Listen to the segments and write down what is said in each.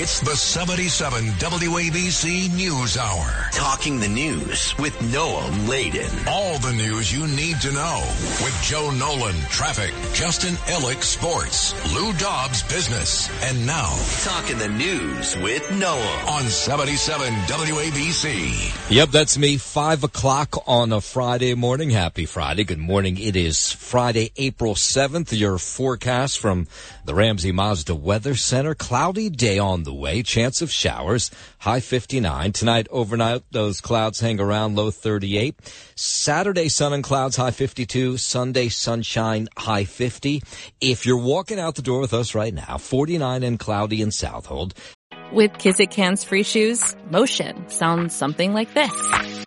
It's the 77 WABC News Hour. Talking the news with Noam Laden. All the news you need to know with Joe Nolan, traffic, Justin Ellick, sports, Lou Dobbs, business, and now Talking the news with Noam on 77 WABC. Yep, that's me. Five o'clock on a Friday morning. Happy Friday. Good morning. It is Friday, April 7th. Your forecast from the Ramsey Mazda Weather Center. Cloudy day on the way. Chance of showers. High 59. Tonight, overnight, those clouds hang around low 38. Saturday, sun and clouds, high 52. Sunday, sunshine, high 50. If you're walking out the door with us right now, 49 and cloudy in Southold. With Kizik Hands Free Shoes, motion sounds something like this.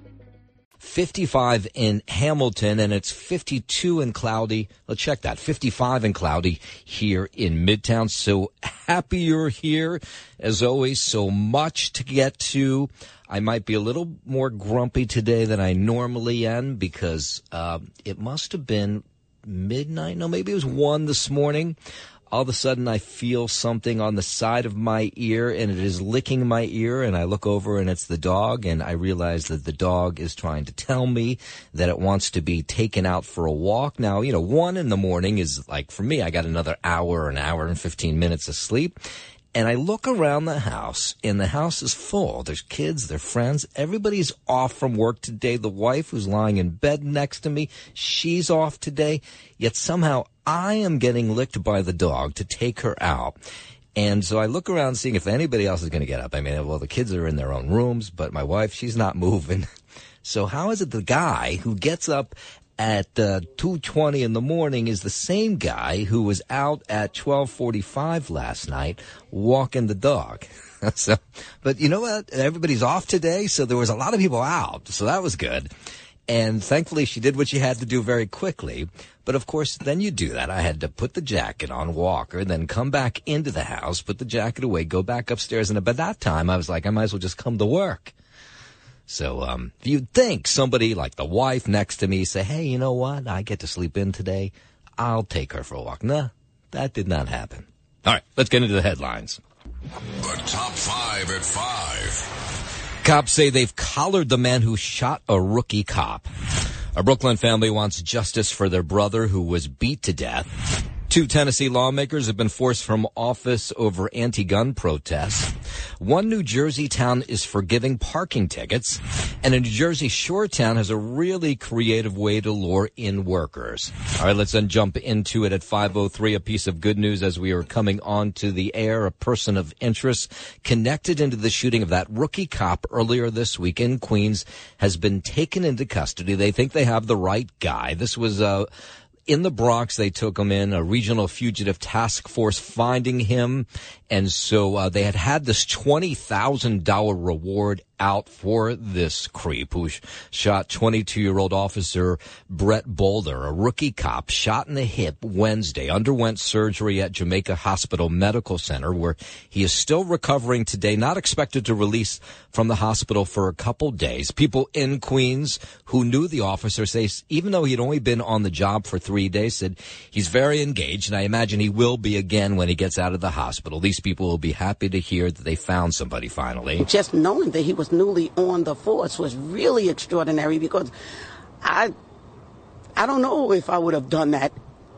55 in Hamilton and it's 52 and cloudy. Let's check that. 55 and cloudy here in Midtown. So happy you're here. As always, so much to get to. I might be a little more grumpy today than I normally am because uh, it must have been midnight. No, maybe it was one this morning all of a sudden I feel something on the side of my ear and it is licking my ear and I look over and it's the dog and I realize that the dog is trying to tell me that it wants to be taken out for a walk. Now, you know, one in the morning is like for me, I got another hour, an hour and 15 minutes of sleep. And I look around the house and the house is full. There's kids, their friends. Everybody's off from work today. The wife who's lying in bed next to me, she's off today. Yet somehow I am getting licked by the dog to take her out. And so I look around seeing if anybody else is going to get up. I mean, well, the kids are in their own rooms, but my wife, she's not moving. So how is it the guy who gets up at uh, 2.20 in the morning is the same guy who was out at 12.45 last night walking the dog. so, but you know what? Everybody's off today, so there was a lot of people out. So that was good. And thankfully she did what she had to do very quickly. But of course, then you do that. I had to put the jacket on Walker, then come back into the house, put the jacket away, go back upstairs. And by that time, I was like, I might as well just come to work. So, um, you'd think somebody like the wife next to me say, Hey, you know what? I get to sleep in today. I'll take her for a walk. Nah, that did not happen. All right, let's get into the headlines. The top five at five. Cops say they've collared the man who shot a rookie cop. A Brooklyn family wants justice for their brother who was beat to death. Two Tennessee lawmakers have been forced from office over anti-gun protests. One New Jersey town is forgiving parking tickets, and a New Jersey shore town has a really creative way to lure in workers. All right, let's then jump into it at 5:03. A piece of good news as we are coming onto the air. A person of interest connected into the shooting of that rookie cop earlier this week in Queens has been taken into custody. They think they have the right guy. This was uh in the Bronx, they took him in a regional fugitive task force finding him. And so uh, they had had this $20,000 reward out for this creep who sh- shot 22 year old officer Brett Boulder, a rookie cop shot in the hip Wednesday, underwent surgery at Jamaica Hospital Medical Center where he is still recovering today, not expected to release from the hospital for a couple days. People in Queens who knew the officer say, even though he'd only been on the job for three days, said he's very engaged and I imagine he will be again when he gets out of the hospital. These people will be happy to hear that they found somebody finally. just knowing that he was newly on the force was really extraordinary because I I don't know if I would have done that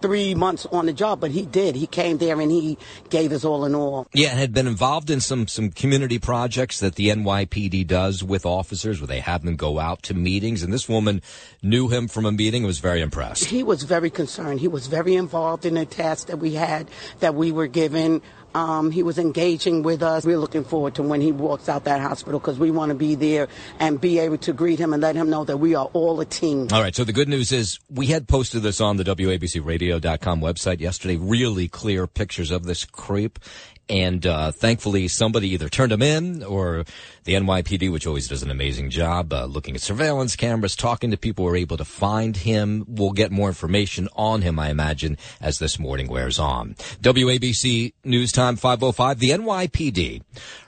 three months on the job, but he did. He came there and he gave us all in all. Yeah, and had been involved in some some community projects that the NYPD does with officers, where they have them go out to meetings. And this woman knew him from a meeting and was very impressed. He was very concerned. He was very involved in the task that we had that we were given. Um, he was engaging with us. We're looking forward to when he walks out that hospital because we want to be there and be able to greet him and let him know that we are all a team. All right. So the good news is we had posted this on the WABCRadio.com website yesterday. Really clear pictures of this creep. And uh, thankfully, somebody either turned him in or the NYPD, which always does an amazing job uh, looking at surveillance cameras, talking to people, were able to find him. We'll get more information on him, I imagine, as this morning wears on. WABC News Time 505. The NYPD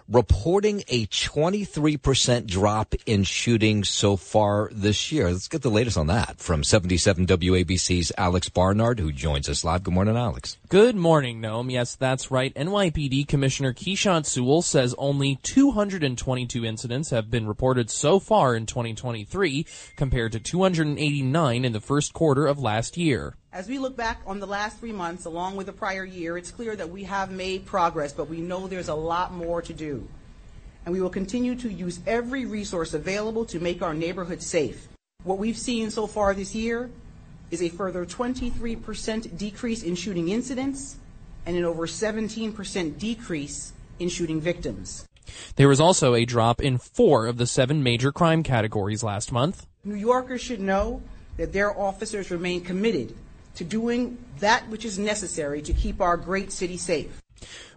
reporting a 23% drop in shootings so far this year. Let's get the latest on that from 77 WABC's Alex Barnard, who joins us live. Good morning, Alex. Good morning, Noam. Yes, that's right. NYPD Commissioner Keechant Sewell says only 222 incidents have been reported so far in 2023 compared to 289 in the first quarter of last year. As we look back on the last three months, along with the prior year, it's clear that we have made progress, but we know there's a lot more to do. And we will continue to use every resource available to make our neighborhood safe. What we've seen so far this year is a further 23% decrease in shooting incidents and an over 17% decrease in shooting victims. There was also a drop in four of the seven major crime categories last month. New Yorkers should know that their officers remain committed to doing that which is necessary to keep our great city safe.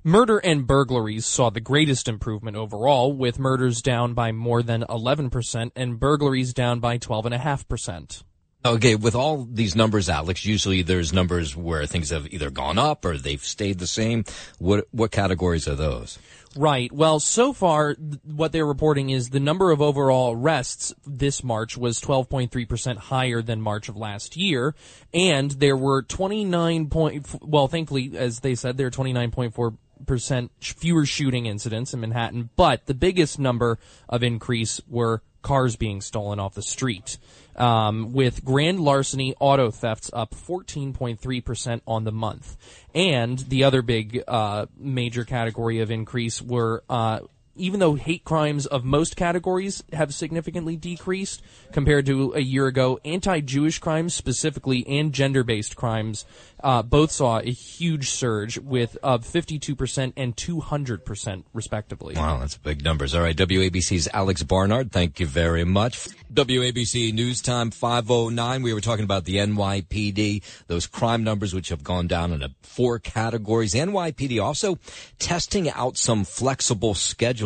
Murder and burglaries saw the greatest improvement overall, with murders down by more than 11% and burglaries down by 12.5%. Okay, with all these numbers, Alex, usually there's numbers where things have either gone up or they've stayed the same. What what categories are those? Right. Well, so far, th- what they're reporting is the number of overall arrests this March was 12.3% higher than March of last year. And there were 29 point, well, thankfully, as they said, there are 29.4 percent fewer shooting incidents in Manhattan, but the biggest number of increase were cars being stolen off the street. Um, with grand larceny auto thefts up 14.3% on the month. And the other big uh, major category of increase were uh, even though hate crimes of most categories have significantly decreased compared to a year ago, anti-Jewish crimes specifically and gender-based crimes uh, both saw a huge surge with of 52% and 200% respectively. Wow, that's big numbers. All right, WABC's Alex Barnard, thank you very much. WABC News Time 509. We were talking about the NYPD, those crime numbers which have gone down in four categories. NYPD also testing out some flexible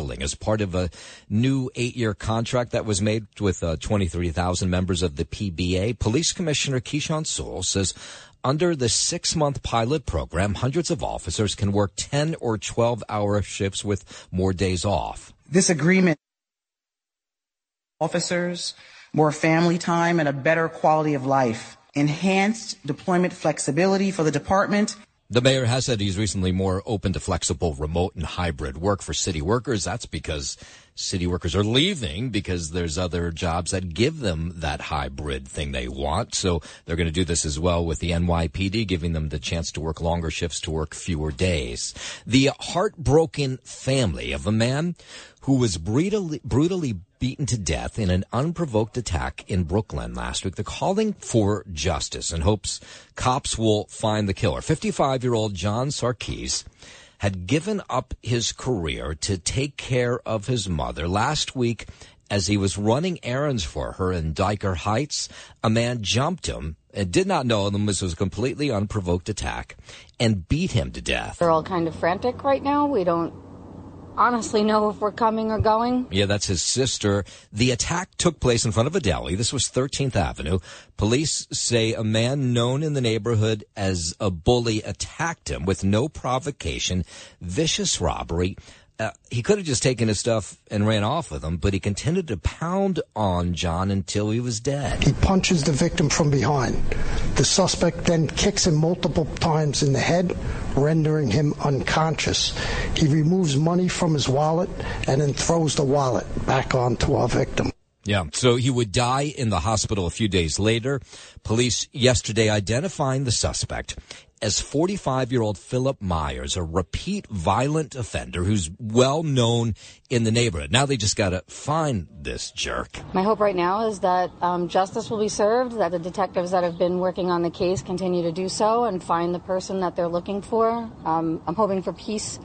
scheduling as part of a new eight-year contract that was made with uh, 23,000 members of the PBA. Police Commissioner Keechant Sewell says under the six month pilot program, hundreds of officers can work 10 or 12 hour shifts with more days off. This agreement officers more family time and a better quality of life, enhanced deployment flexibility for the department the mayor has said he's recently more open to flexible remote and hybrid work for city workers. That's because city workers are leaving because there's other jobs that give them that hybrid thing they want. So they're going to do this as well with the NYPD, giving them the chance to work longer shifts to work fewer days. The heartbroken family of a man who was brutally, brutally beaten to death in an unprovoked attack in Brooklyn last week. They're calling for justice and hopes cops will find the killer. 55 year old John Sarkis had given up his career to take care of his mother last week as he was running errands for her in Dyker Heights. A man jumped him and did not know them. This was a completely unprovoked attack and beat him to death. They're all kind of frantic right now. We don't honestly know if we're coming or going. Yeah, that's his sister. The attack took place in front of a deli. This was 13th Avenue. Police say a man known in the neighborhood as a bully attacked him with no provocation, vicious robbery. Uh, he could have just taken his stuff and ran off with him, but he continued to pound on John until he was dead. He punches the victim from behind. The suspect then kicks him multiple times in the head, rendering him unconscious. He removes money from his wallet and then throws the wallet back onto our victim. Yeah, so he would die in the hospital a few days later. Police yesterday identifying the suspect as 45 year old Philip Myers, a repeat violent offender who's well known in the neighborhood. Now they just got to find this jerk. My hope right now is that um, justice will be served, that the detectives that have been working on the case continue to do so and find the person that they're looking for. Um, I'm hoping for peace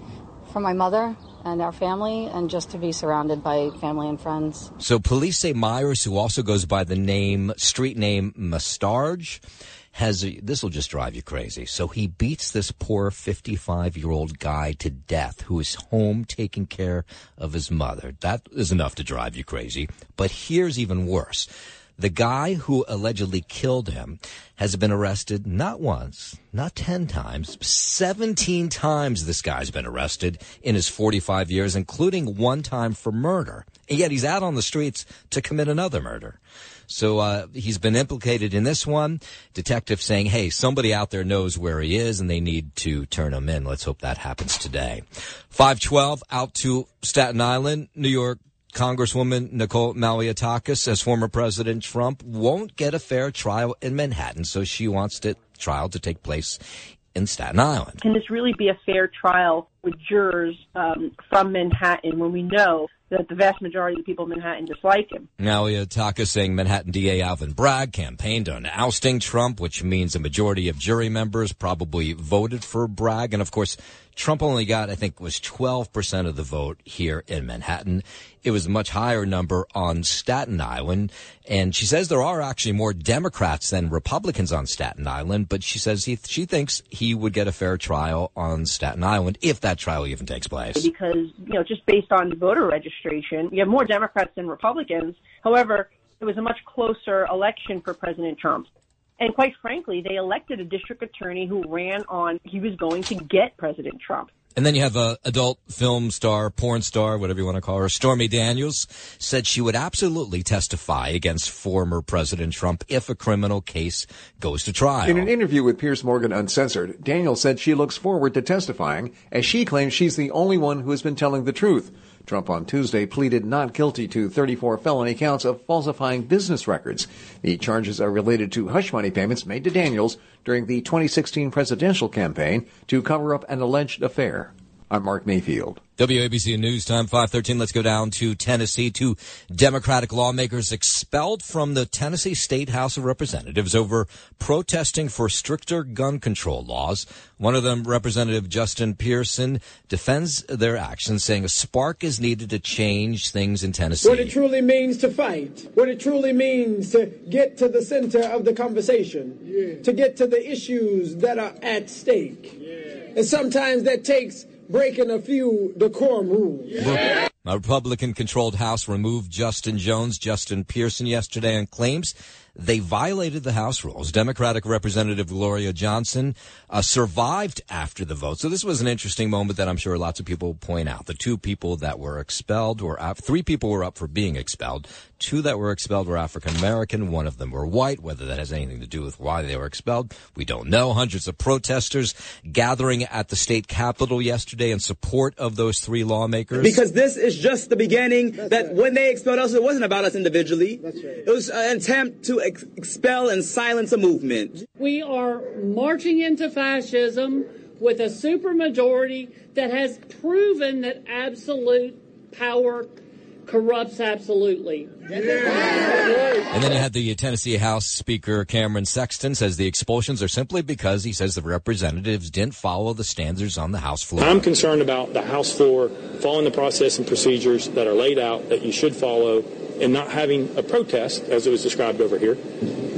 for my mother and our family and just to be surrounded by family and friends. So police say Myers, who also goes by the name, street name Mustarge, has this will just drive you crazy. So he beats this poor 55 year old guy to death who is home taking care of his mother. That is enough to drive you crazy. But here's even worse. The guy who allegedly killed him has been arrested not once, not 10 times, 17 times this guy's been arrested in his 45 years, including one time for murder. And yet he's out on the streets to commit another murder. So uh, he's been implicated in this one. Detective saying, "Hey, somebody out there knows where he is, and they need to turn him in." Let's hope that happens today. Five twelve out to Staten Island, New York. Congresswoman Nicole Malliotakis says former President Trump won't get a fair trial in Manhattan, so she wants the trial to take place in Staten Island. Can this really be a fair trial with jurors um, from Manhattan when we know that the vast majority of people in Manhattan dislike him. Malliotakis saying Manhattan DA Alvin Bragg campaigned on ousting Trump, which means a majority of jury members probably voted for Bragg. And of course, Trump only got, I think, was 12% of the vote here in Manhattan. It was a much higher number on Staten Island. And she says there are actually more Democrats than Republicans on Staten Island, but she says he, she thinks he would get a fair trial on Staten Island if that trial even takes place. Because, you know, just based on voter registration, you have more Democrats than Republicans. However, it was a much closer election for President Trump. And quite frankly, they elected a district attorney who ran on he was going to get President Trump. And then you have a adult film star, porn star, whatever you want to call her, Stormy Daniels, said she would absolutely testify against former President Trump if a criminal case goes to trial. In an interview with Piers Morgan Uncensored, Daniels said she looks forward to testifying as she claims she's the only one who has been telling the truth. Trump on Tuesday pleaded not guilty to 34 felony counts of falsifying business records. The charges are related to hush money payments made to Daniels during the 2016 presidential campaign to cover up an alleged affair. I'm Mark Mayfield. WABC News Time 513. Let's go down to Tennessee. Two Democratic lawmakers expelled from the Tennessee State House of Representatives over protesting for stricter gun control laws. One of them, Representative Justin Pearson, defends their actions, saying a spark is needed to change things in Tennessee. What it truly means to fight, what it truly means to get to the center of the conversation, yeah. to get to the issues that are at stake. Yeah. And sometimes that takes breaking a few decorum rules. Yeah. A Republican controlled House removed Justin Jones, Justin Pearson yesterday and claims they violated the House rules. Democratic Representative Gloria Johnson uh, survived after the vote. So this was an interesting moment that I'm sure lots of people point out. The two people that were expelled were up, three people were up for being expelled. Two that were expelled were African American. One of them were white. Whether that has anything to do with why they were expelled, we don't know. Hundreds of protesters gathering at the state capitol yesterday in support of those three lawmakers. Because this is just the beginning. That's that right. when they expelled us, it wasn't about us individually. Right. It was an attempt to ex- expel and silence a movement. We are marching into fascism with a supermajority that has proven that absolute power corrupts absolutely. And then you had the Tennessee House Speaker Cameron Sexton says the expulsions are simply because he says the representatives didn't follow the standards on the House floor. I'm concerned about the House floor following the process and procedures that are laid out that you should follow and not having a protest, as it was described over here,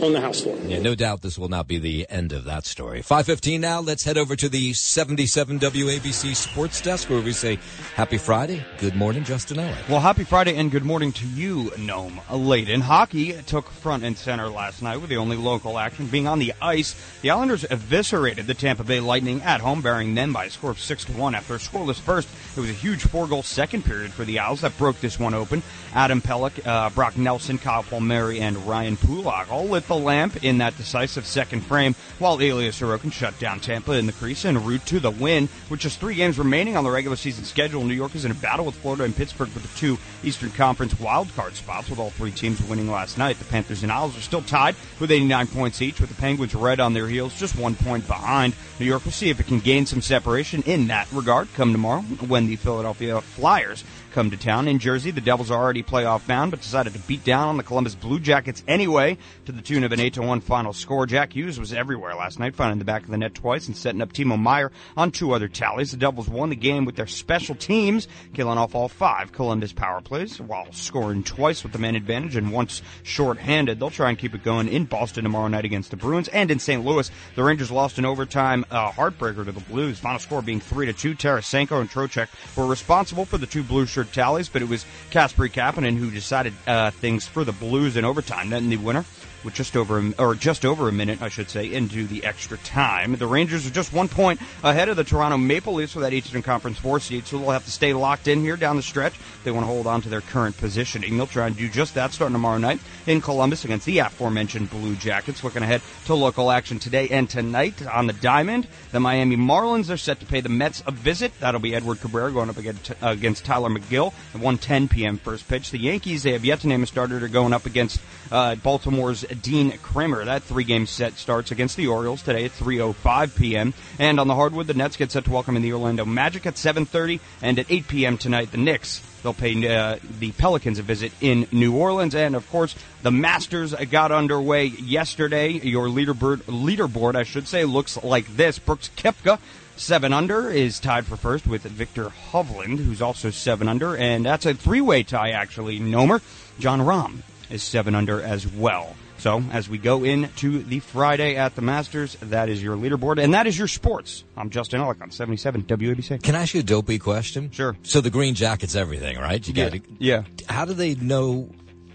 on the House floor. Yeah, no doubt this will not be the end of that story. 515 now, let's head over to the 77 WABC Sports Desk where we say happy Friday. Good morning, Justin Ellick. Well, happy Friday and good morning to you, Noam Laden. Hockey took front and center last night with the only local action being on the ice. The Islanders eviscerated the Tampa Bay Lightning at home, burying them by a score of 6 to 1 after a scoreless first. It was a huge four goal second period for the Owls that broke this one open. Adam Pelech uh, Brock Nelson, Kyle Palmieri, and Ryan Pulock all lit the lamp in that decisive second frame, while Ilya Sorokin shut down Tampa in the crease and route to the win. With just three games remaining on the regular season schedule, New York is in a battle with Florida and Pittsburgh for the two Eastern Conference wildcard spots, with all three teams winning last night. The Panthers and Owls are still tied with 89 points each, with the Penguins red on their heels, just one point behind. New York will see if it can gain some separation in that regard come tomorrow when the Philadelphia Flyers come to town. In Jersey, the Devils are already playoff bound, but decided to beat down on the Columbus Blue Jackets anyway to the tune of an 8 to 1 final score. Jack Hughes was everywhere last night, finding the back of the net twice and setting up Timo Meier on two other tallies. The Devils won the game with their special teams, killing off all five Columbus power plays while scoring twice with the man advantage and once short-handed. They'll try and keep it going in Boston tomorrow night against the Bruins and in St. Louis. The Rangers lost in overtime, uh, heartbreaker to the Blues. Final score being 3 to 2. Tarasenko and Trocheck were responsible for the two blue tallies, but it was Kasperi Kapanen who decided uh, things for the Blues in overtime, netting the winner with just over a, or just over a minute, I should say, into the extra time. The Rangers are just one point ahead of the Toronto Maple Leafs for that Eastern Conference four seed, so they'll have to stay locked in here down the stretch. They want to hold on to their current positioning. They'll try and do just that starting tomorrow night in Columbus against the aforementioned Blue Jackets. Looking ahead to local action today and tonight on the Diamond, the Miami Marlins are set to pay the Mets a visit. That'll be Edward Cabrera going up against, Tylor Megill at 1:10 p.m. first pitch. The Yankees they have yet to name a starter. They're going up against uh, Baltimore's Dean Kremer. That three game set starts against the Orioles today at 3.05 p.m. And on the hardwood, the Nets get set to welcome in the Orlando Magic at 7.30. And at 8 p.m. tonight, the Knicks. They'll pay uh, the Pelicans a visit in New Orleans. And of course, the Masters got underway yesterday. Your leaderboard, leaderboard, I should say, looks like this. Brooks Koepka Seven under is tied for first with Viktor Hovland, who's also seven under, and that's a three-way tie actually. Nomer, Jon Rahm is seven under as well. So as we go into the Friday at the Masters, that is your leaderboard, and that is your sports. I'm Justin Ellick on 77 WABC. Can I ask you a dopey question? Sure. So the green jacket's everything, right? You Yeah. gotta- Yeah. How do they know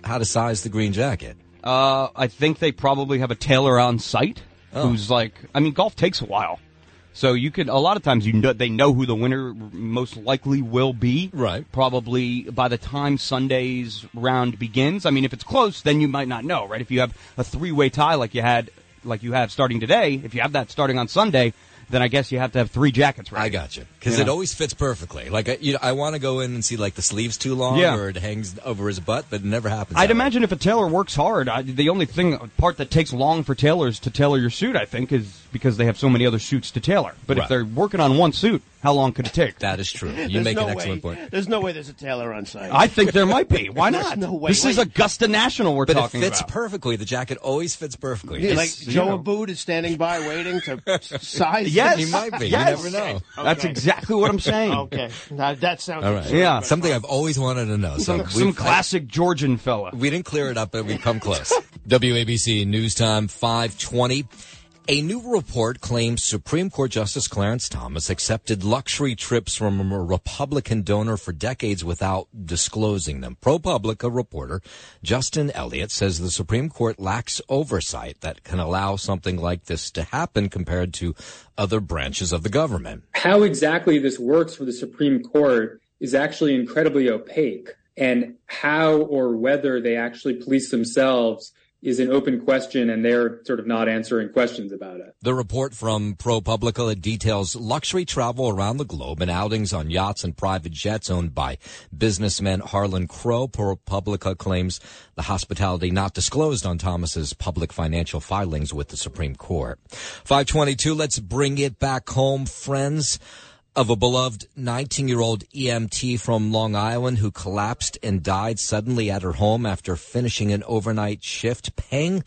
how to size the green jacket? Uh, I think they probably have a tailor on site Oh. who's like, I mean, golf takes a while. So you could, a lot of times you know, they know who the winner most likely will be. Right. Probably by the time Sunday's round begins. I mean, if it's close, then you might not know, right? If you have a three-way tie like you had, like you have starting today, if you have that starting on Sunday, then I guess you have to have three jackets ready. I got you because it know? always fits perfectly. Like I, you know, I want to go in and see like the sleeves too long Yeah. or it hangs over his butt, but it never happens. I'd that way. imagine if a tailor works hard, I, the only thing part that takes long for tailors to tailor your suit, I think, is because they have so many other suits to tailor. But if they're working on one suit, how long could it take? That is true. You There's make no an excellent way, point. There's no way there's a tailor on site. I think there might be. Why There's not? no way. This is Augusta National we're But it fits about. perfectly. The jacket always fits perfectly. Yeah, like It's- Joe know. Abood is standing by waiting to size. Yes, He might be. You Yes. never know. That's exactly what I'm saying. Okay, now, that sounds All right. Yeah. Something I've always wanted to know. So Some, we've- I- classic Georgian fella. we didn't clear it up, but we've come close. WABC News Time 520. A new report claims Supreme Court Justice Clarence Thomas accepted luxury trips from a Republican donor for decades without disclosing them. ProPublica reporter Justin Elliott says the Supreme Court lacks oversight that can allow something like this to happen compared to other branches of the government. how exactly this works for the Supreme Court is actually incredibly opaque. And how or whether they actually police themselves is an open question, and they're sort of not answering questions about it. The report from ProPublica details luxury travel around the globe and outings on yachts and private jets owned by businessman Harlan Crow. ProPublica claims the hospitality not disclosed on Thomas's public financial filings with the Supreme Court. 522, let's bring it back home, friends of a beloved 19 year old EMT from Long Island who collapsed and died suddenly at her home after finishing an overnight shift, paying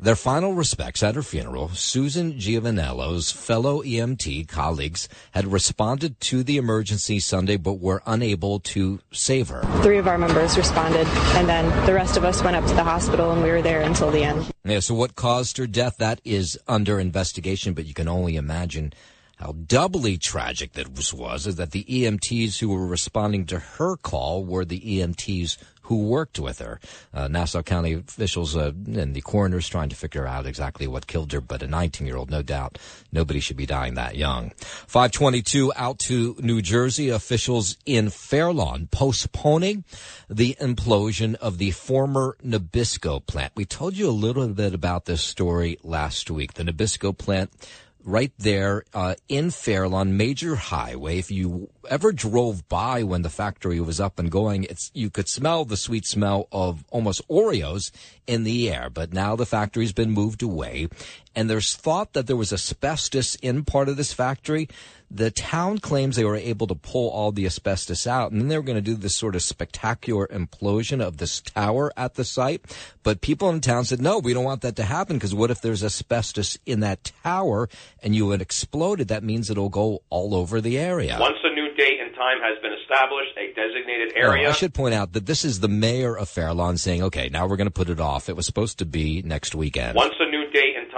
their final respects at her funeral. Susan Giovanello's fellow EMT colleagues had responded to the emergency Sunday but were unable to save her. Three of our members responded, and then the rest of us went up to the hospital, and we were there until the end. Yeah, so what caused her death? That is under investigation, but you can only imagine how doubly tragic was, was is that the EMTs who were responding to her call were the EMTs who worked with her. Uh, Nassau County officials uh, and the coroner's trying to figure out exactly what killed her, but a 19 year old, no doubt, nobody should be dying that young. 522 out to New Jersey. Officials in Fairlawn postponing the implosion of the former Nabisco plant. We told you a little bit about this story last week. The Nabisco plant right there uh, in Fairlawn, major highway. If you ever drove by when the factory was up and going, it's you could smell the sweet smell of almost Oreos in the air. But now the factory's been moved away, and there's thought that there was asbestos in part of this factory. The town claims they were able to pull all the asbestos out, and then they were going to do this sort of spectacular implosion of this tower at the site. But people in town said, no, we don't want that to happen because what if there's asbestos in that tower and you had exploded? That means it'll go all over the area. Once a new date and time has been established, a designated Oh, area. I should point out that this is the mayor of Fairlawn saying, okay, now we're going to put it off. It was supposed to be next weekend. Once a new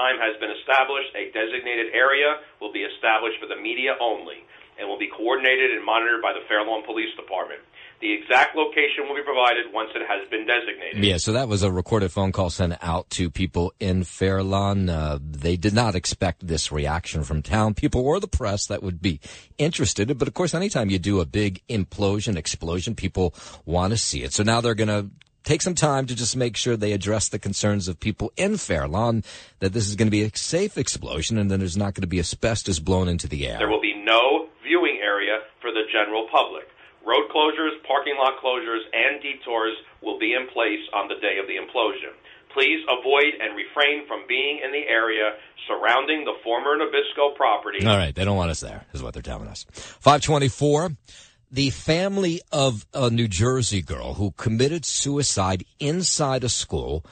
time has been established, a designated area will be established for the media only and will be coordinated and monitored by the Fairlawn Police Department. The exact location will be provided once it has been designated. Yeah, so that was a recorded phone call sent out to people in Fairlawn. Uh, they did not expect this reaction from town people or the press that would be interested. But of course, anytime you do a big implosion, explosion, people want to see it. So now they're going to take some time to just make sure they address the concerns of people in Fairlawn that this is going to be a safe explosion and then there's not going to be asbestos blown into the air. There will be no viewing area for the general public. Road closures, parking lot closures, and detours will be in place on the day of the implosion. Please avoid and refrain from being in the area surrounding the former Nabisco property. All right, they don't want us there, is what they're telling us. 524. The family of a New Jersey girl who committed suicide inside a school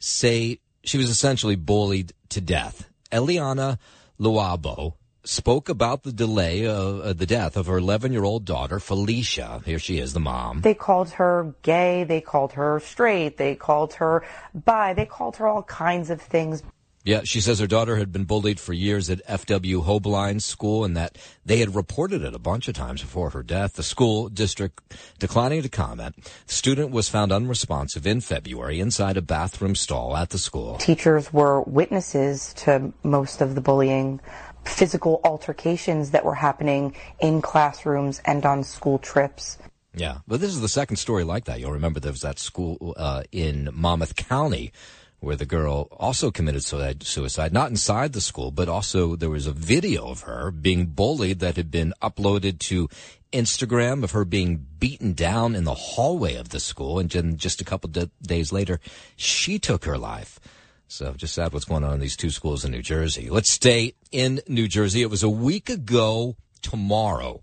say she was essentially bullied to death. Eliana Luabo spoke about the delay of uh, the death of her 11 year old daughter, Felicia. Here she is, the mom. They called her gay, they called her straight, they called her bi, they called her all kinds of things. Yeah, she says her daughter had been bullied for years at FW Hobeline School and that they had reported it a bunch of times before her death. The school district declining to comment. The student was found unresponsive in February inside a bathroom stall at the school. Teachers were witnesses to most of the bullying, physical altercations that were happening in classrooms and on school trips. Yeah, but this is the second story like that. You'll remember there was that school uh, in Monmouth County where the girl also committed suicide, not inside the school, but also there was a video of her being bullied that had been uploaded to Instagram of her being beaten down in the hallway of the school. And then just a couple days later, she took her life. So just sad what's going on in these two schools in New Jersey. Let's stay in New Jersey. It was a week ago tomorrow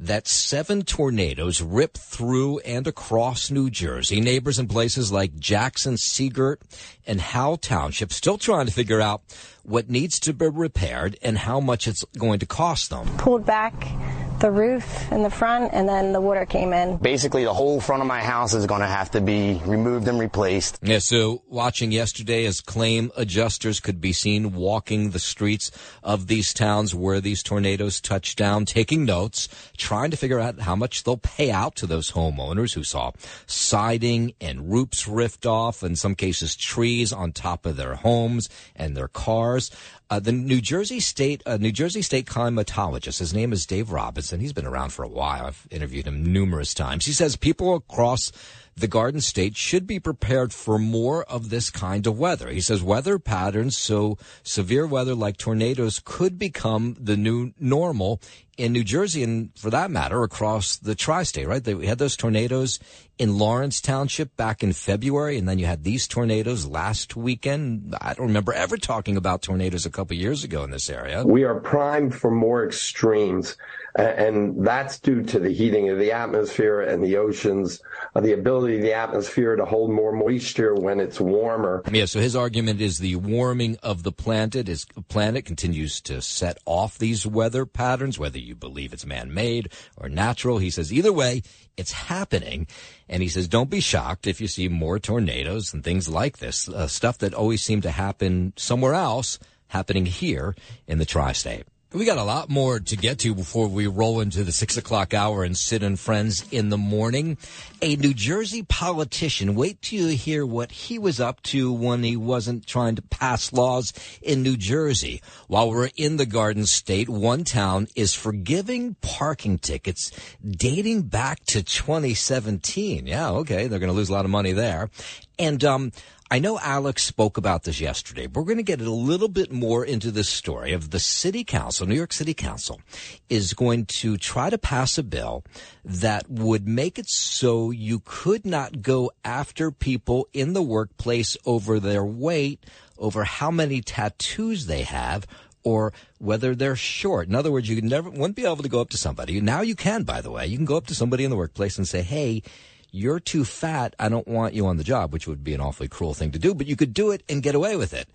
that seven tornadoes ripped through and across New Jersey. Neighbors in places like Jackson, Sea Girt, and Howell Township still trying to figure out what needs to be repaired and how much it's going to cost them. Pulled back the roof in the front and then the water came in. Basically, the whole front of my house is going to have to be removed and replaced. Yeah, so watching yesterday as claim adjusters could be seen walking the streets of these towns where these tornadoes touched down, taking notes, trying to figure out how much they'll pay out to those homeowners who saw siding and roofs ripped off, in some cases trees on top of their homes and their cars. Uh, the New Jersey State, uh, New Jersey State climatologist, his name is Dave Robinson. He's been around for a while. I've interviewed him numerous times. He says people across the Garden State should be prepared for more of this kind of weather. He says weather patterns, so severe weather like tornadoes could become the new normal in New Jersey and for that matter across the tri-state, right? They, we had those tornadoes in Lawrence Township back in February and then you had these tornadoes last weekend. I don't remember ever talking about tornadoes a couple years ago in this area. We are primed for more extremes and that's due to the heating of the atmosphere and the oceans, uh, the ability of the atmosphere to hold more moisture when it's warmer. Yeah, so his argument is the warming of the planet is planet continues to set off these weather patterns, whether you believe it's man-made or natural. He says either way, it's happening. And he says, don't be shocked if you see more tornadoes and things like this, uh, stuff that always seemed to happen somewhere else happening here in the tri-state. We got a lot more to get to before we roll into the six o'clock hour and sit and friends in the morning. A New Jersey politician, wait till you hear what he was up to when he wasn't trying to pass laws in New Jersey. While we're in the Garden State, one town is forgiving parking tickets dating back to 2017. Yeah, okay, they're going to lose a lot of money there. And, um, I know Alex spoke about this yesterday, but we're going to get a little bit more into this story of the city council, New York City Council is going to try to pass a bill that would make it so you could not go after people in the workplace over their weight, over how many tattoos they have, or whether they're short. In other words, you never wouldn't be able to go up to somebody. Now you can, by the way. You can go up to somebody in the workplace and say, "Hey, you're too fat. I don't want you on the job," which would be an awfully cruel thing to do, but you could do it and get away with it.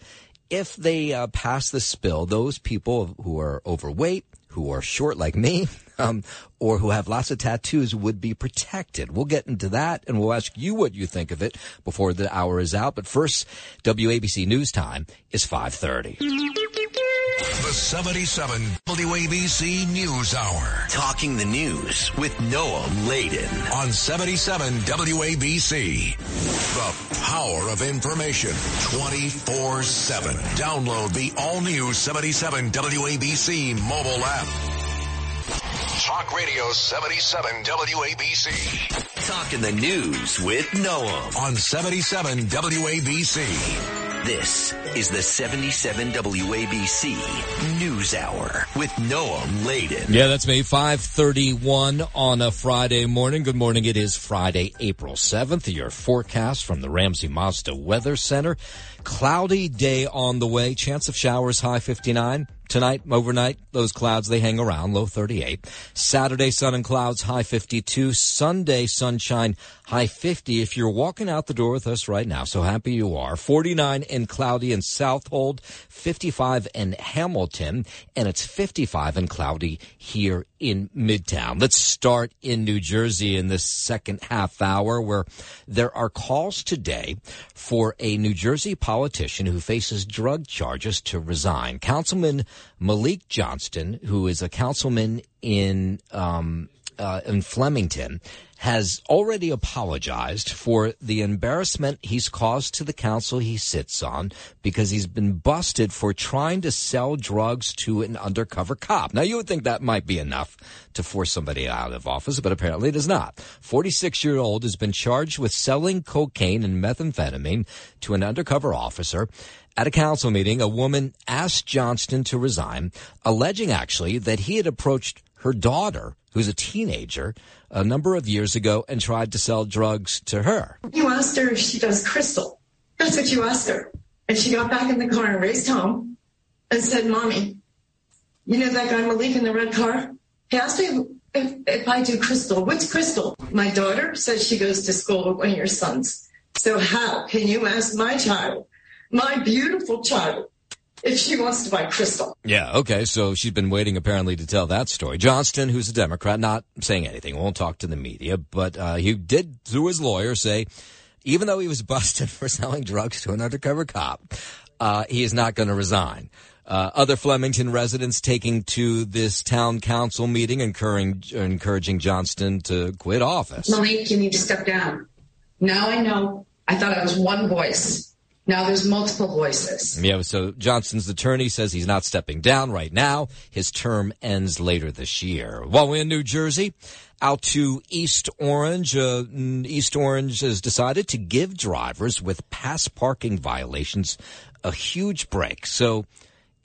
If they uh, pass this bill, those people who are overweight, who are short like me, um, or who have lots of tattoos would be protected. We'll get into that and we'll ask you what you think of it before the hour is out. But first, WABC News Time is 530. The 77 WABC News Hour. Talking the news with Noam Laden. On 77 WABC. The power of information 24 7. Download the all new 77 WABC mobile app. Talk Radio 77 WABC. Talking the news with Noam. On 77 WABC. This is the 77 WABC News Hour with Noam Laden. Yeah, that's me. 531 on a Friday morning. Good morning. It is Friday, April 7th. Your forecast from the Ramsey Mazda Weather Center. Cloudy day on the way. Chance of showers high 59. Tonight, overnight, those clouds, they hang around, low 38. Saturday, sun and clouds, high 52. Sunday, sunshine, high 50. If you're walking out the door with us right now, so happy you are. 49 in cloudy in Southold, 55 in Hamilton, and it's 55 and cloudy here in Midtown. Let's start in New Jersey in this second half hour where there are calls today for a New Jersey politician who faces drug charges to resign. Councilman Malik Johnston, who is a councilman in, um, uh, in Flemington, has already apologized for the embarrassment he's caused to the council he sits on because he's been busted for trying to sell drugs to an undercover cop. Now, you would think that might be enough to force somebody out of office, but apparently it is not. 46 year old has been charged with selling cocaine and methamphetamine to an undercover officer. At a council meeting, a woman asked Johnston to resign, alleging actually that he had approached her daughter, who's a teenager, a number of years ago and tried to sell drugs to her. You asked her if she does crystal. That's what you asked her. And she got back in the car and raced home and said, Mommy, you know that guy Malik in the red car? He asked me if, if I do crystal. What's crystal? My daughter says she goes to school with one of your sons. So how can you ask my child, my beautiful child, if she wants to buy crystal. Yeah, okay. So she's been waiting apparently to tell that story. Johnston, who's a Democrat, not saying anything, won't talk to the media, but uh, he did, through his lawyer, say even though he was busted for selling drugs to an undercover cop, uh, he is not going to resign. Uh, other Flemington residents taking to this town council meeting, encouraging, encouraging Johnston to quit office. Malik, you need to step down. Now I know. I thought I was one voice. Now there's multiple voices. Yeah, so Johnson's attorney says he's not stepping down right now. His term ends later this year. While we're in New Jersey, out to East Orange, uh, East Orange has decided to give drivers with past parking violations a huge break. So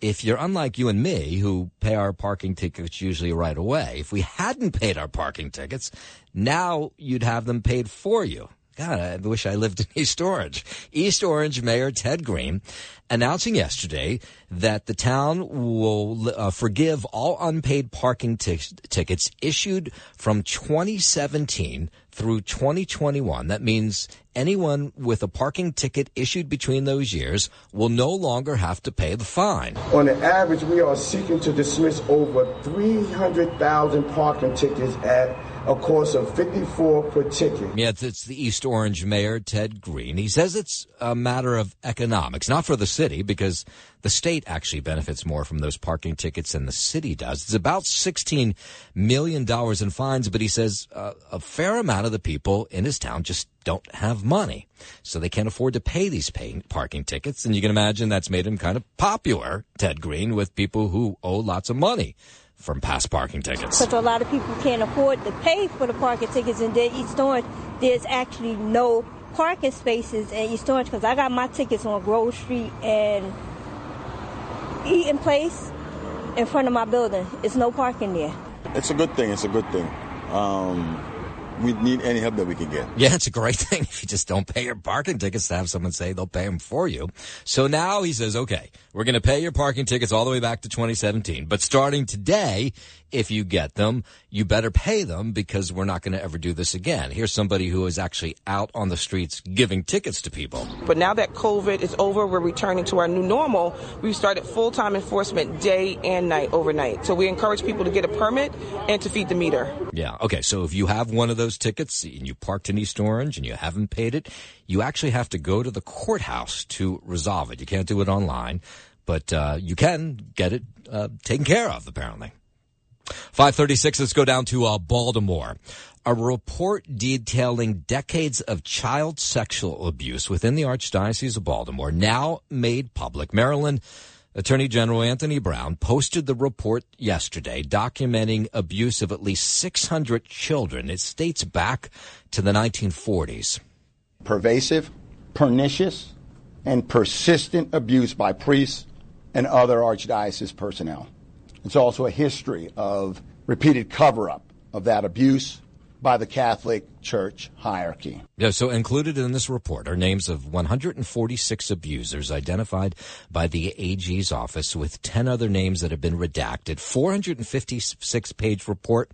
if you're unlike you and me, who pay our parking tickets usually right away, if we hadn't paid our parking tickets, now you'd have them paid for you. God, I wish I lived in East Orange. East Orange Mayor Ted Green announcing yesterday that the town will uh, forgive all unpaid parking t- tickets issued from 2017 through 2021. That means anyone with a parking ticket issued between those years will no longer have to pay the fine. On the average, we are seeking to dismiss over 300,000 parking tickets at a cost of 54 per ticket. Yeah, it's the East Orange mayor, Ted Green. He says it's a matter of economics, not for the city, because the state actually benefits more from those parking tickets than the city does. It's about $16 million in fines, but he says uh, a fair amount of the people in his town just don't have money. So they can't afford to pay these pay- parking tickets. And you can imagine that's made him kind of popular, Ted Green, with people who owe lots of money from past parking tickets. Because a lot of people can't afford to pay for the parking tickets in East Orange. There's actually no parking spaces in East Orange because I got my tickets on Grove Street and Eaton Place in front of my building. It's no parking there. It's a good thing. It's a good thing. Um, we need any help that we can get. Yeah, it's a great thing if you just don't pay your parking tickets to have someone say they'll pay them for you. So now he says, okay, we're going to pay your parking tickets all the way back to 2017. But starting today, if you get them, you better pay them because we're not going to ever do this again. Here's somebody who is actually out on the streets giving tickets to people. But now that COVID is over, we're returning to our new normal. We've started full time enforcement day and night, overnight. So we encourage people to get a permit and to feed the meter. Yeah. Okay. So if you have one of those tickets and you parked in East Orange and you haven't paid it, you actually have to go to the courthouse to resolve it. You can't do it online, but uh, you can get it uh, taken care of, apparently. 536, let's go down to uh, Baltimore. A report detailing decades of child sexual abuse within the Archdiocese of Baltimore now made public. Maryland Attorney General Anthony Brown posted the report yesterday documenting abuse of at least 600 children. It dates back to the 1940s. Pervasive, pernicious, and persistent abuse by priests and other archdiocese personnel. It's also a history of repeated cover up of that abuse by the Catholic Church hierarchy. Yeah, so included in this report are names of 146 abusers identified by the AG's office, with 10 other names that have been redacted. 456 page report.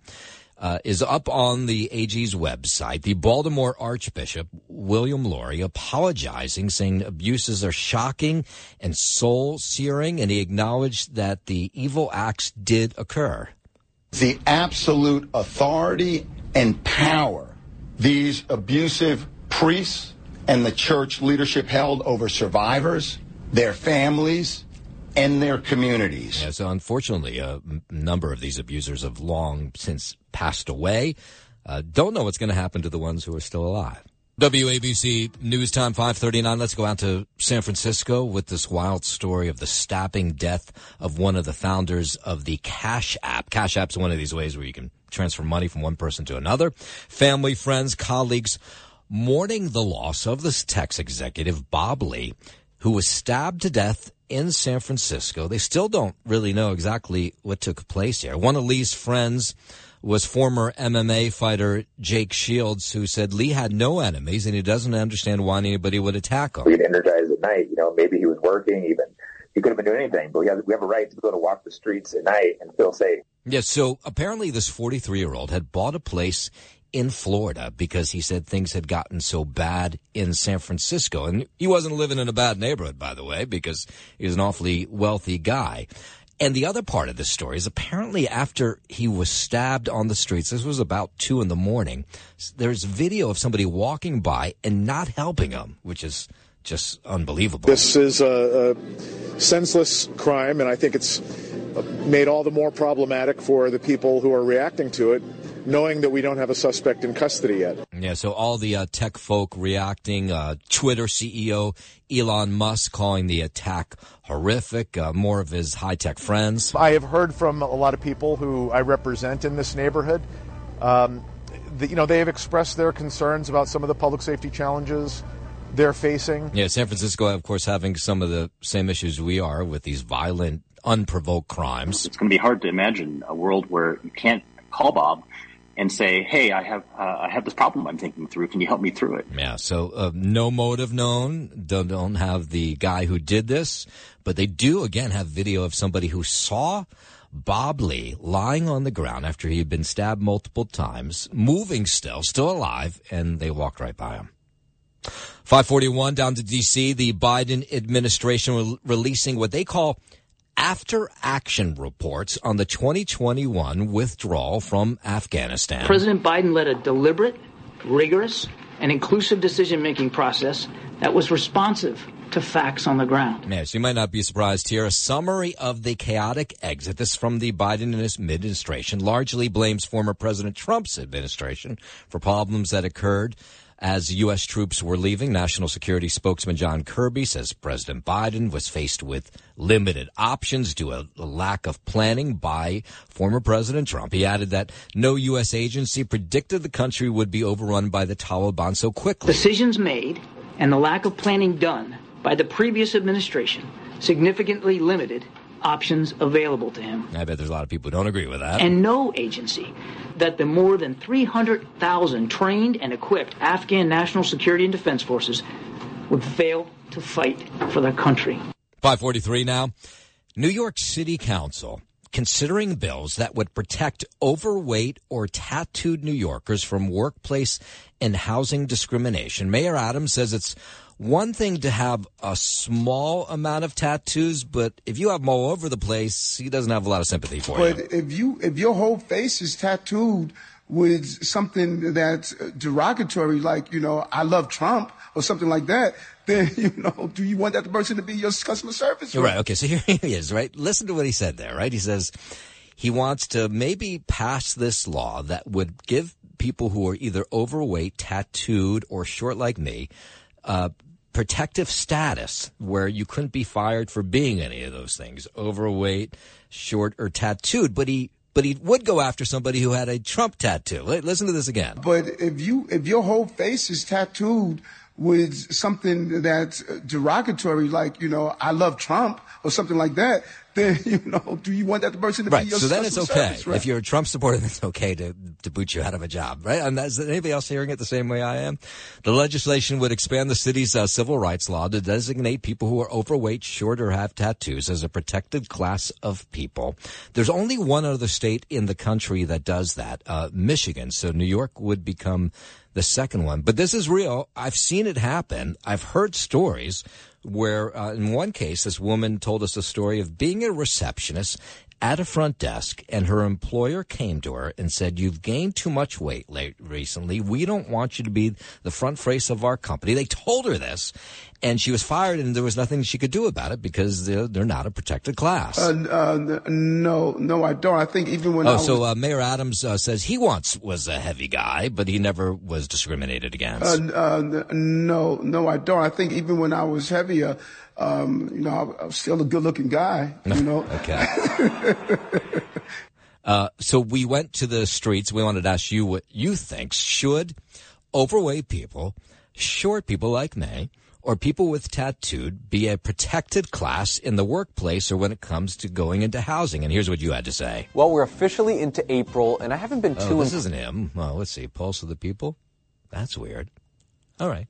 Uh, is up on the AG's website. The Baltimore Archbishop, William Lori, apologizing, saying abuses are shocking and soul searing, and he acknowledged that the evil acts did occur. The absolute authority and power these abusive priests and the church leadership held over survivors, their families, and their communities. Yeah, so unfortunately, a number of these abusers have long since passed away. Uh, don't know what's going to happen to the ones who are still alive. WABC News Time 539. Let's go out to San Francisco with this wild story of the stabbing death of one of the founders of the Cash App. Cash App's one of these ways where you can transfer money from one person to another. Family, friends, colleagues mourning the loss of this tech executive, Bob Lee, who was stabbed to death in San Francisco. They still don't really know exactly what took place here. One of Lee's friends was former MMA fighter Jake Shields, who said Lee had no enemies and he doesn't understand why anybody would attack him. Get energized at night. You know, maybe he was working even. He could have been doing anything, but we have, we have a right to be able to walk the streets at night and feel safe. Yeah, so apparently this 43 year old had bought a place in Florida because he said things had gotten so bad in San Francisco. And he wasn't living in a bad neighborhood, by the way, because he was an awfully wealthy guy. And the other part of this story is apparently after he was stabbed on the streets, this was about two in the morning, there's video of somebody walking by and not helping him, which is just unbelievable. This is a, a senseless crime, and I think it's made all the more problematic for the people who are reacting to it knowing that we don't have a suspect in custody yet. Yeah, so all the uh, tech folk reacting, uh, Twitter CEO Elon Musk calling the attack horrific, uh, more of his high tech friends. I have heard from a lot of people who I represent in this neighborhood. Um, the, you know, they have expressed their concerns about some of the public safety challenges they're facing. Yeah, San Francisco, of course, having some of the same issues we are with these violent, unprovoked crimes. It's going to be hard to imagine a world where you can't call Bob and say, "Hey, I have uh, I have this problem I'm thinking through. Can you help me through it?" Yeah. So uh, no motive known. Don't, don't have the guy who did this, but they do again have video of somebody who saw Bob Lee lying on the ground after he had been stabbed multiple times, moving still, still alive, and they walked right by him. 541 down to DC. The Biden administration re- releasing what they call after action reports on the 2021 withdrawal from Afghanistan. President Biden led a deliberate, rigorous, and inclusive decision making process that was responsive to facts on the ground. Yes, you might not be surprised here. A summary of the chaotic exit. This from the Biden administration largely blames former President Trump's administration for problems that occurred as U.S. troops were leaving. National Security spokesman John Kirby says President Biden was faced with limited options due to a lack of planning by former President Trump. He added that no U.S. agency predicted the country would be overrun by the Taliban so quickly. Decisions made and the lack of planning done by the previous administration significantly limited options available to him. I bet there's a lot of people who don't agree with that. And no agency that the more than 300,000 trained and equipped Afghan National Security and Defense Forces would fail to fight for their country. 543 now. New York City Council considering bills that would protect overweight or tattooed New Yorkers from workplace and housing discrimination. Mayor Adams says it's one thing to have a small amount of tattoos, but if you have them all over the place, he doesn't have a lot of sympathy for but you. But if you if your whole face is tattooed with something that's derogatory, like you know, I love Trump or something like that, then you know, do you want that person to be your customer service? Right. right. Okay. So here he is. Right. Listen to what he said there. Right. He says he wants to maybe pass this law that would give people who are either overweight, tattooed, or short like me. Uh, protective status where you couldn't be fired for being any of those things overweight short or tattooed but he but he would go after somebody who had a Trump tattoo. Listen to this again. But if you if your whole face is tattooed with something that's derogatory, like you know, I love Trump or something like that, then you know, do you want that person to right. be your so then it's okay service, right? if you're a Trump supporter. Then it's okay to to boot you out of a job, right? And is anybody else hearing it the same way I am? The legislation would expand the city's uh, civil rights law to designate people who are overweight, short, or have tattoos as a protected class of people. There's only one other state in the country that does that, uh, Michigan. So New York would become the second one. But this is real. I've seen it happen. I've heard stories where, uh, in one case, this woman told us a story of being a receptionist at a front desk and her employer came to her and said, you've gained too much weight late recently. We don't want you to be the front face of our company. They told her this and she was fired and there was nothing she could do about it because they're, they're not a protected class. Uh, uh, no, no, I don't. I think even when oh, I was, so uh, Mayor Adams uh, says he once was a heavy guy, but he never was discriminated against. Uh, no, no, I don't. I think even when I was heavier, um, you know, I, I'm still a good-looking guy. You know. okay. uh, so we went to the streets. We wanted to ask you what you think. Should overweight people, short people like me, or people with tattooed be a protected class in the workplace or when it comes to going into housing? And here's what you had to say. Well, we're officially into April, and I haven't been oh, too. This isn't him. Well, let's see. Pulse of the people. That's weird. All right.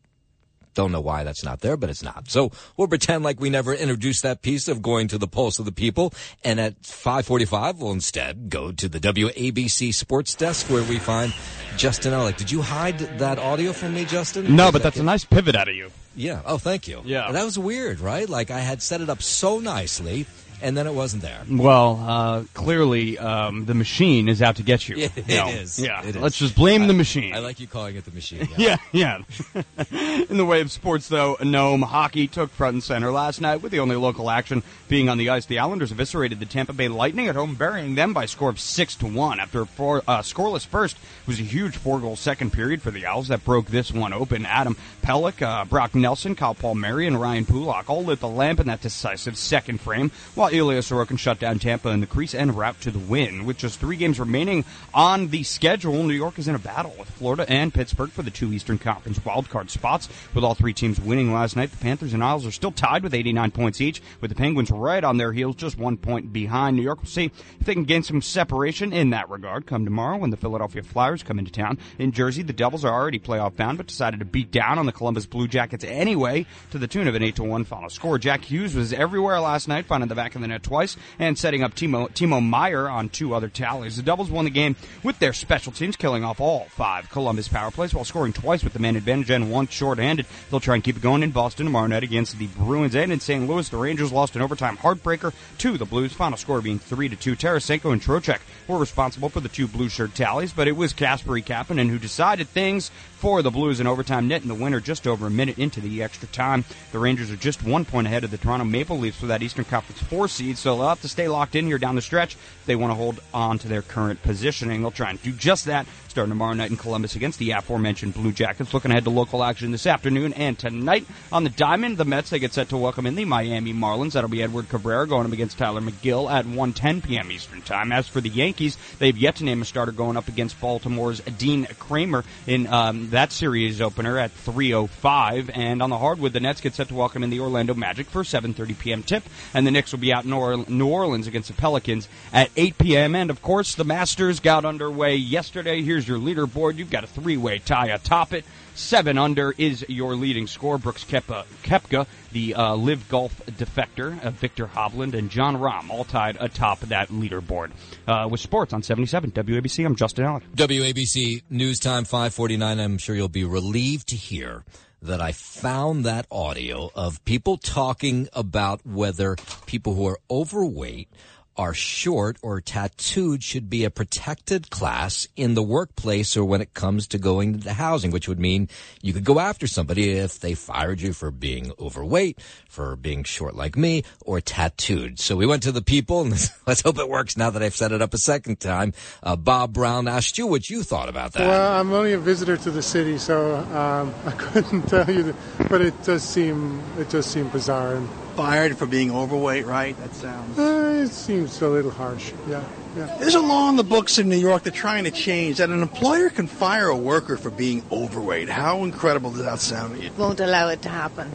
Don't know why that's not there, but it's not. So we'll pretend like we never introduced that piece of going to the pulse of the people. And at 545, we'll instead go to the WABC sports desk where we find Justin Ellick. Did you hide that audio from me, Justin? No, but that's a nice pivot out of you. Yeah. Oh, thank you. Yeah. That was weird, right? Like I had set it up so nicely and then it wasn't there. Well, uh, clearly um, the machine is out to get you. Yeah, it no. is. Yeah, It is. let's just blame I- the machine. I like you calling it the machine. yeah, yeah. In the way of sports, though, Noam hockey took front and center last night, with the only local action being on the ice. The Islanders eviscerated the Tampa Bay Lightning at home, burying them by a score of six to one. After a four, uh, scoreless first, it was a huge four-goal second period for the Owls that broke this one open. Adam Pelech, uh, Brock Nelson, Kyle Palmieri, and Ryan Pulock all lit the lamp in that decisive second frame, while Ilya Sorokin shut down Tampa in the crease en route to the win. With just three games remaining on the schedule, New York is in a battle with Florida and Pittsburgh for the two Eastern Conference wildcard spots. With all three teams winning last night, the Panthers and Isles are still tied with 89 points each, with the Penguins right on their heels, just one point behind. New York will see if they can gain some separation in that regard come tomorrow when the Philadelphia Flyers come into town. In Jersey, the Devils are already playoff bound, but decided to beat down on the Columbus Blue Jackets anyway to the tune of an 8 to 1 final score. Jack Hughes was everywhere last night, finding the back the net twice and setting up Timo, Timo Meier on two other tallies. The Devils won the game with their special teams, killing off all five Columbus power plays while scoring twice with the man advantage and once shorthanded. They'll try and keep it going in Boston tomorrow night against the Bruins and in St. Louis. The Rangers lost an overtime heartbreaker to the Blues. Final score being 3 to 2. Tarasenko and Trocheck were responsible for the two blue shirt tallies, but it was Kasperi Kapanen who decided things for the Blues in overtime, netting the winner just over a minute into the extra time. The Rangers are just one point ahead of the Toronto Maple Leafs for that Eastern Conference four seed, so they'll have to stay locked in here down the stretch they want to hold on to their current positioning. They'll try and do just that starting tomorrow night in Columbus against the aforementioned Blue Jackets. Looking ahead to local action this afternoon and tonight on the Diamond, the Mets they get set to welcome in the Miami Marlins. That'll be Edward Cabrera going up against Tylor Megill at 1:10 p.m. Eastern Time. As for the Yankees, they've yet to name a starter going up against Baltimore's Dean Kremer in um, that series opener at 3:05. And on the hardwood, the Nets get set to welcome in the Orlando Magic for 7:30 p.m. tip, and the Knicks will be out in New Orleans against the Pelicans at 8 p.m. And of course, the Masters got underway yesterday. Here's your leaderboard. You've got a three-way tie atop it. Seven under is your leading score. Brooks Koepka, Koepka the uh, LIV Golf defector, uh, Viktor Hovland, and Jon Rahm, all tied atop that leaderboard. Uh, with sports on 77 WABC, I'm Justin Allen. WABC News Time 549. I'm sure you'll be relieved to hear that I found that audio of people talking about whether people who are overweight are short or tattooed should be a protected class in the workplace or when it comes to going into housing, which would mean you could go after somebody if they fired you for being overweight, for being short like me, or tattooed. So we went to the people and let's hope it works now that I've set it up a second time. Uh, Bob Brown asked you what you thought about that. Well, I'm only a visitor to the city, so um, I couldn't tell you, but it does seem, it does seem bizarre. And, fired for being overweight, right? That sounds. Uh, it seems a little harsh. Yeah, yeah. There's a law in the books in New York they're trying to change that an employer can fire a worker for being overweight. How incredible does that sound to you? Won't allow it to happen.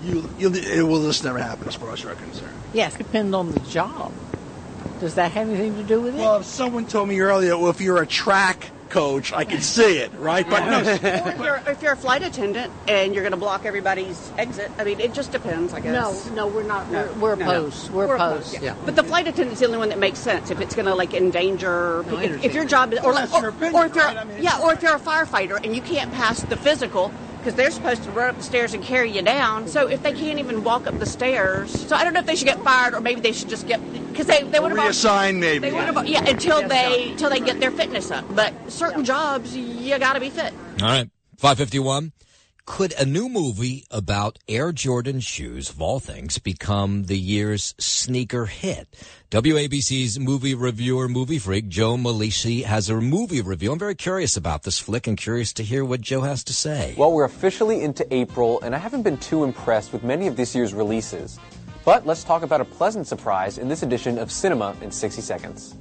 You, you, it will just never happen as far as you're concerned. Yes, depend on the job. Does that have anything to do with it? Well, if someone told me earlier, well, if you're a track coach, I can see it, right? But no. if, you're, if you're a flight attendant and you're going to block everybody's exit, I mean, it just depends, I guess. No, no, we're not. No, we're, we're no, opposed. No. We're, we're opposed. Yeah. yeah. But the flight attendant's the only one that makes sense. If it's going to like endanger, no, if, if, your job is, or, well, or, opinion, or if you're, right? I mean, yeah, or if you're a firefighter and you can't pass the physical because they're supposed to run up the stairs and carry you down. So if they can't even walk up the stairs, so I don't know if they should get fired or maybe they should just get because they they would have reassigned maybe. They would have yeah until they until they get their fitness up. But certain jobs you got to be fit. All right, five fifty one. Could a new movie about Air Jordan shoes, of all things, become the year's sneaker hit? WABC's movie reviewer, movie freak, Joe Malisi, has a movie review. I'm very curious about this flick and curious to hear what Joe has to say. Well, we're officially into April, and I haven't been too impressed with many of this year's releases. But let's talk about a pleasant surprise in this edition of Cinema in 60 Seconds.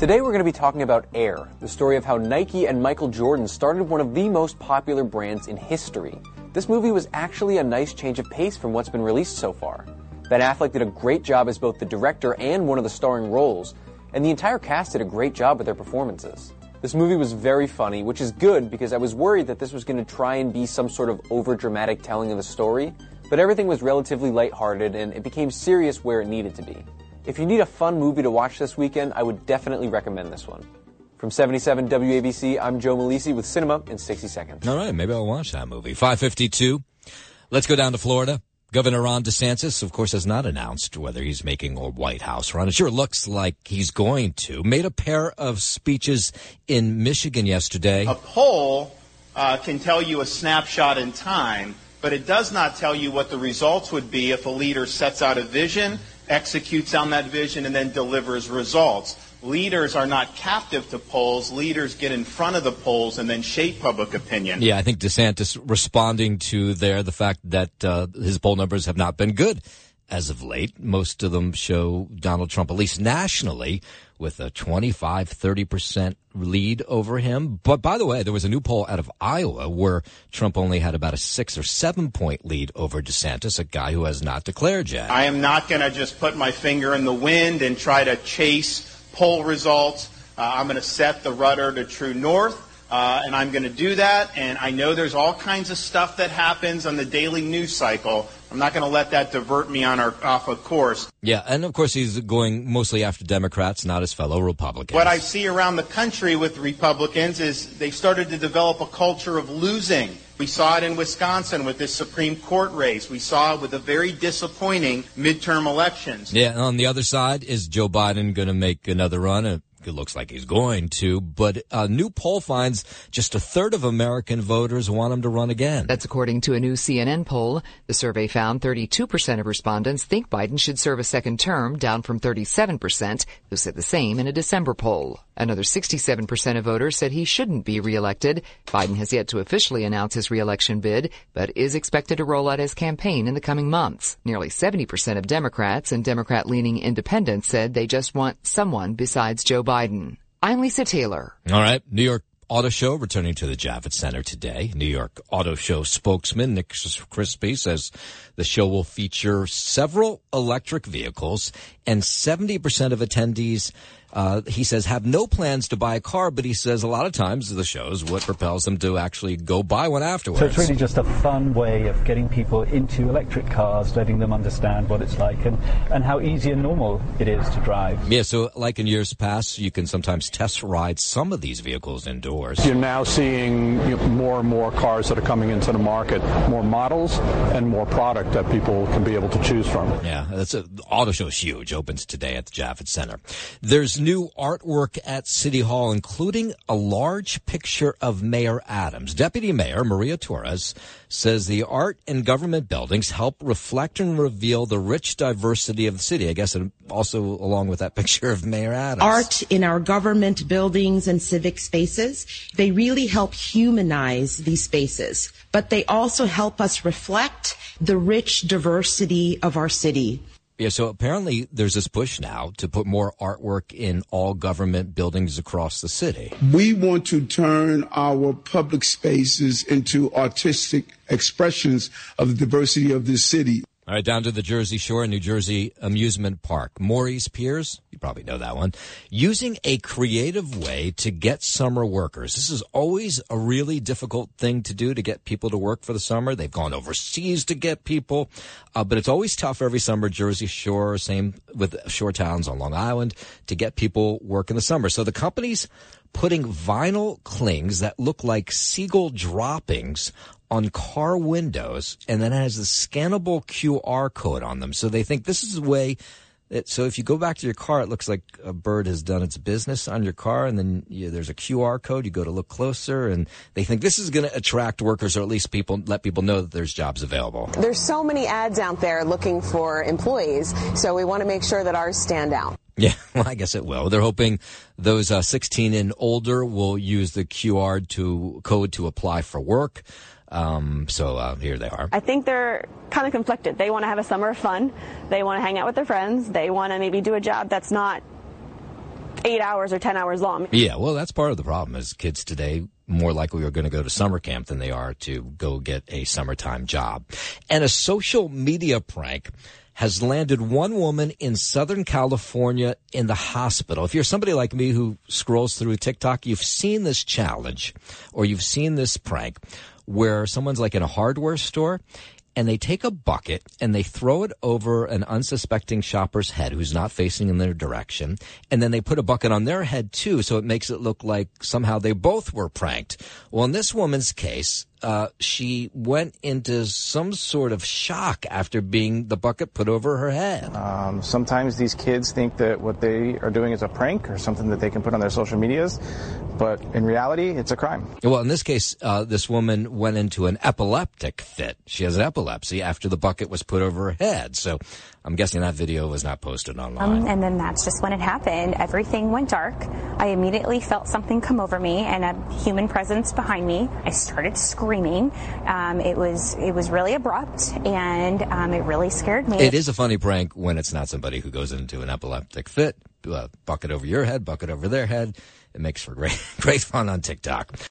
Today we're going to be talking about Air, the story of how Nike and Michael Jordan started one of the most popular brands in history. This movie was actually a nice change of pace from what's been released so far. Ben Affleck did a great job as both the director and one of the starring roles, and the entire cast did a great job with their performances. This movie was very funny, which is good because I was worried that this was going to try and be some sort of over-dramatic telling of the story, but everything was relatively lighthearted and it became serious where it needed to be. If you need a fun movie to watch this weekend, I would definitely recommend this one. From 77 WABC, I'm Joe Malisi with Cinema in 60 Seconds. All right, maybe I'll watch that movie. 552. Let's go down to Florida. Governor Ron DeSantis, of course, has not announced whether he's making a White House run. It sure looks like he's going to. Made a pair of speeches in Michigan yesterday. A poll uh, can tell you a snapshot in time, but it does not tell you what the results would be if a leader sets out a vision executes on that vision, and then delivers results. Leaders are not captive to polls. Leaders get in front of the polls and then shape public opinion. Yeah, I think DeSantis responding to there the fact that uh, his poll numbers have not been good as of late. Most of them show Donald Trump, at least nationally, with a 25, 30% lead over him. But by the way, there was a new poll out of Iowa where Trump only had about a six or seven point lead over DeSantis, a guy who has not declared yet. I am not going to just put my finger in the wind and try to chase poll results. Uh, I'm going to set the rudder to true north. Uh, and I'm going to do that. And I know there's all kinds of stuff that happens on the daily news cycle. I'm not going to let that divert me on our off a course. Yeah, and of course he's going mostly after Democrats, not his fellow Republicans. What I see around the country with Republicans is they've started to develop a culture of losing. We saw it in Wisconsin with this Supreme Court race. We saw it with the very disappointing midterm elections. Yeah, and on the other side, is Joe Biden going to make another run? Uh, it looks like he's going to, but a new poll finds just a third of American voters want him to run again. That's according to a new CNN poll. The survey found 32% of respondents think Biden should serve a second term, down from 37% who said the same in a December poll. Another 67% of voters said he shouldn't be reelected. Biden has yet to officially announce his reelection bid, but is expected to roll out his campaign in the coming months. Nearly 70% of Democrats and Democrat-leaning independents said they just want someone besides Joe Biden. I'm Lisa Taylor. All right. New York Auto Show returning to the Javits Center today. New York Auto Show spokesman Nick Crispi says the show will feature several electric vehicles and 70% of attendees uh, he says have no plans to buy a car, but he says a lot of times the show is what propels them to actually go buy one afterwards. So it's really just a fun way of getting people into electric cars, letting them understand what it's like and, and how easy and normal it is to drive. Yeah, so like in years past, you can sometimes test ride some of these vehicles indoors. You're now seeing more and more cars that are coming into the market, more models and more product that people can be able to choose from. Yeah, that's a, auto show is huge. Opens today at the Javits Center. There's new artwork at City Hall, including a large picture of Mayor Adams. Deputy Mayor Maria Torres says the art in government buildings help reflect and reveal the rich diversity of the city. I guess and also along with that picture of Mayor Adams. Art in our government buildings and civic spaces, they really help humanize these spaces, but they also help us reflect the rich diversity of our city. Yeah, so apparently there's this push now to put more artwork in all government buildings across the city. We want to turn our public spaces into artistic expressions of the diversity of this city. All right, down to the Jersey Shore, New Jersey amusement park. Morey's Piers, you probably know that one, using a creative way to get summer workers. This is always a really difficult thing to do to get people to work for the summer. They've gone overseas to get people, uh, but it's always tough every summer. Jersey Shore, same with shore towns on Long Island, to get people work in the summer. So the company's putting vinyl clings that look like seagull droppings on car windows and then has a scannable QR code on them. So they think this is the way that, so if you go back to your car, it looks like a bird has done its business on your car and then you, there's a QR code. You go to look closer and they think this is going to attract workers or at least people, let people know that there's jobs available. There's so many ads out there looking for employees. So we want to make sure that ours stand out. Yeah, well, I guess it will. They're hoping those uh, 16 and older will use the QR to code to apply for work. Um, so uh, here they are. I think they're kind of conflicted. They want to have a summer of fun. They want to hang out with their friends. They want to maybe do a job that's not eight hours or ten hours long. Yeah, well, that's part of the problem. Is kids today more likely are going to go to summer camp than they are to go get a summertime job, and a social media prank has landed one woman in Southern California in the hospital. If you're somebody like me who scrolls through TikTok, you've seen this challenge or you've seen this prank where someone's like in a hardware store and they take a bucket and they throw it over an unsuspecting shopper's head who's not facing in their direction. And then they put a bucket on their head too. So it makes it look like somehow they both were pranked. Well, in this woman's case, uh, she went into some sort of shock after being the bucket put over her head. Um, sometimes these kids think that what they are doing is a prank or something that they can put on their social medias, but in reality, it's a crime. Well, in this case, uh, this woman went into an epileptic fit. She has epilepsy after the bucket was put over her head. So I'm guessing that video was not posted online. Um, and then that's just when it happened. Everything went dark. I immediately felt something come over me and a human presence behind me. I started screaming. Um, it was it was really abrupt and um, it really scared me. It is a funny prank when it's not somebody who goes into an epileptic fit. Uh, bucket over your head, bucket over their head. It makes for great great fun on TikTok.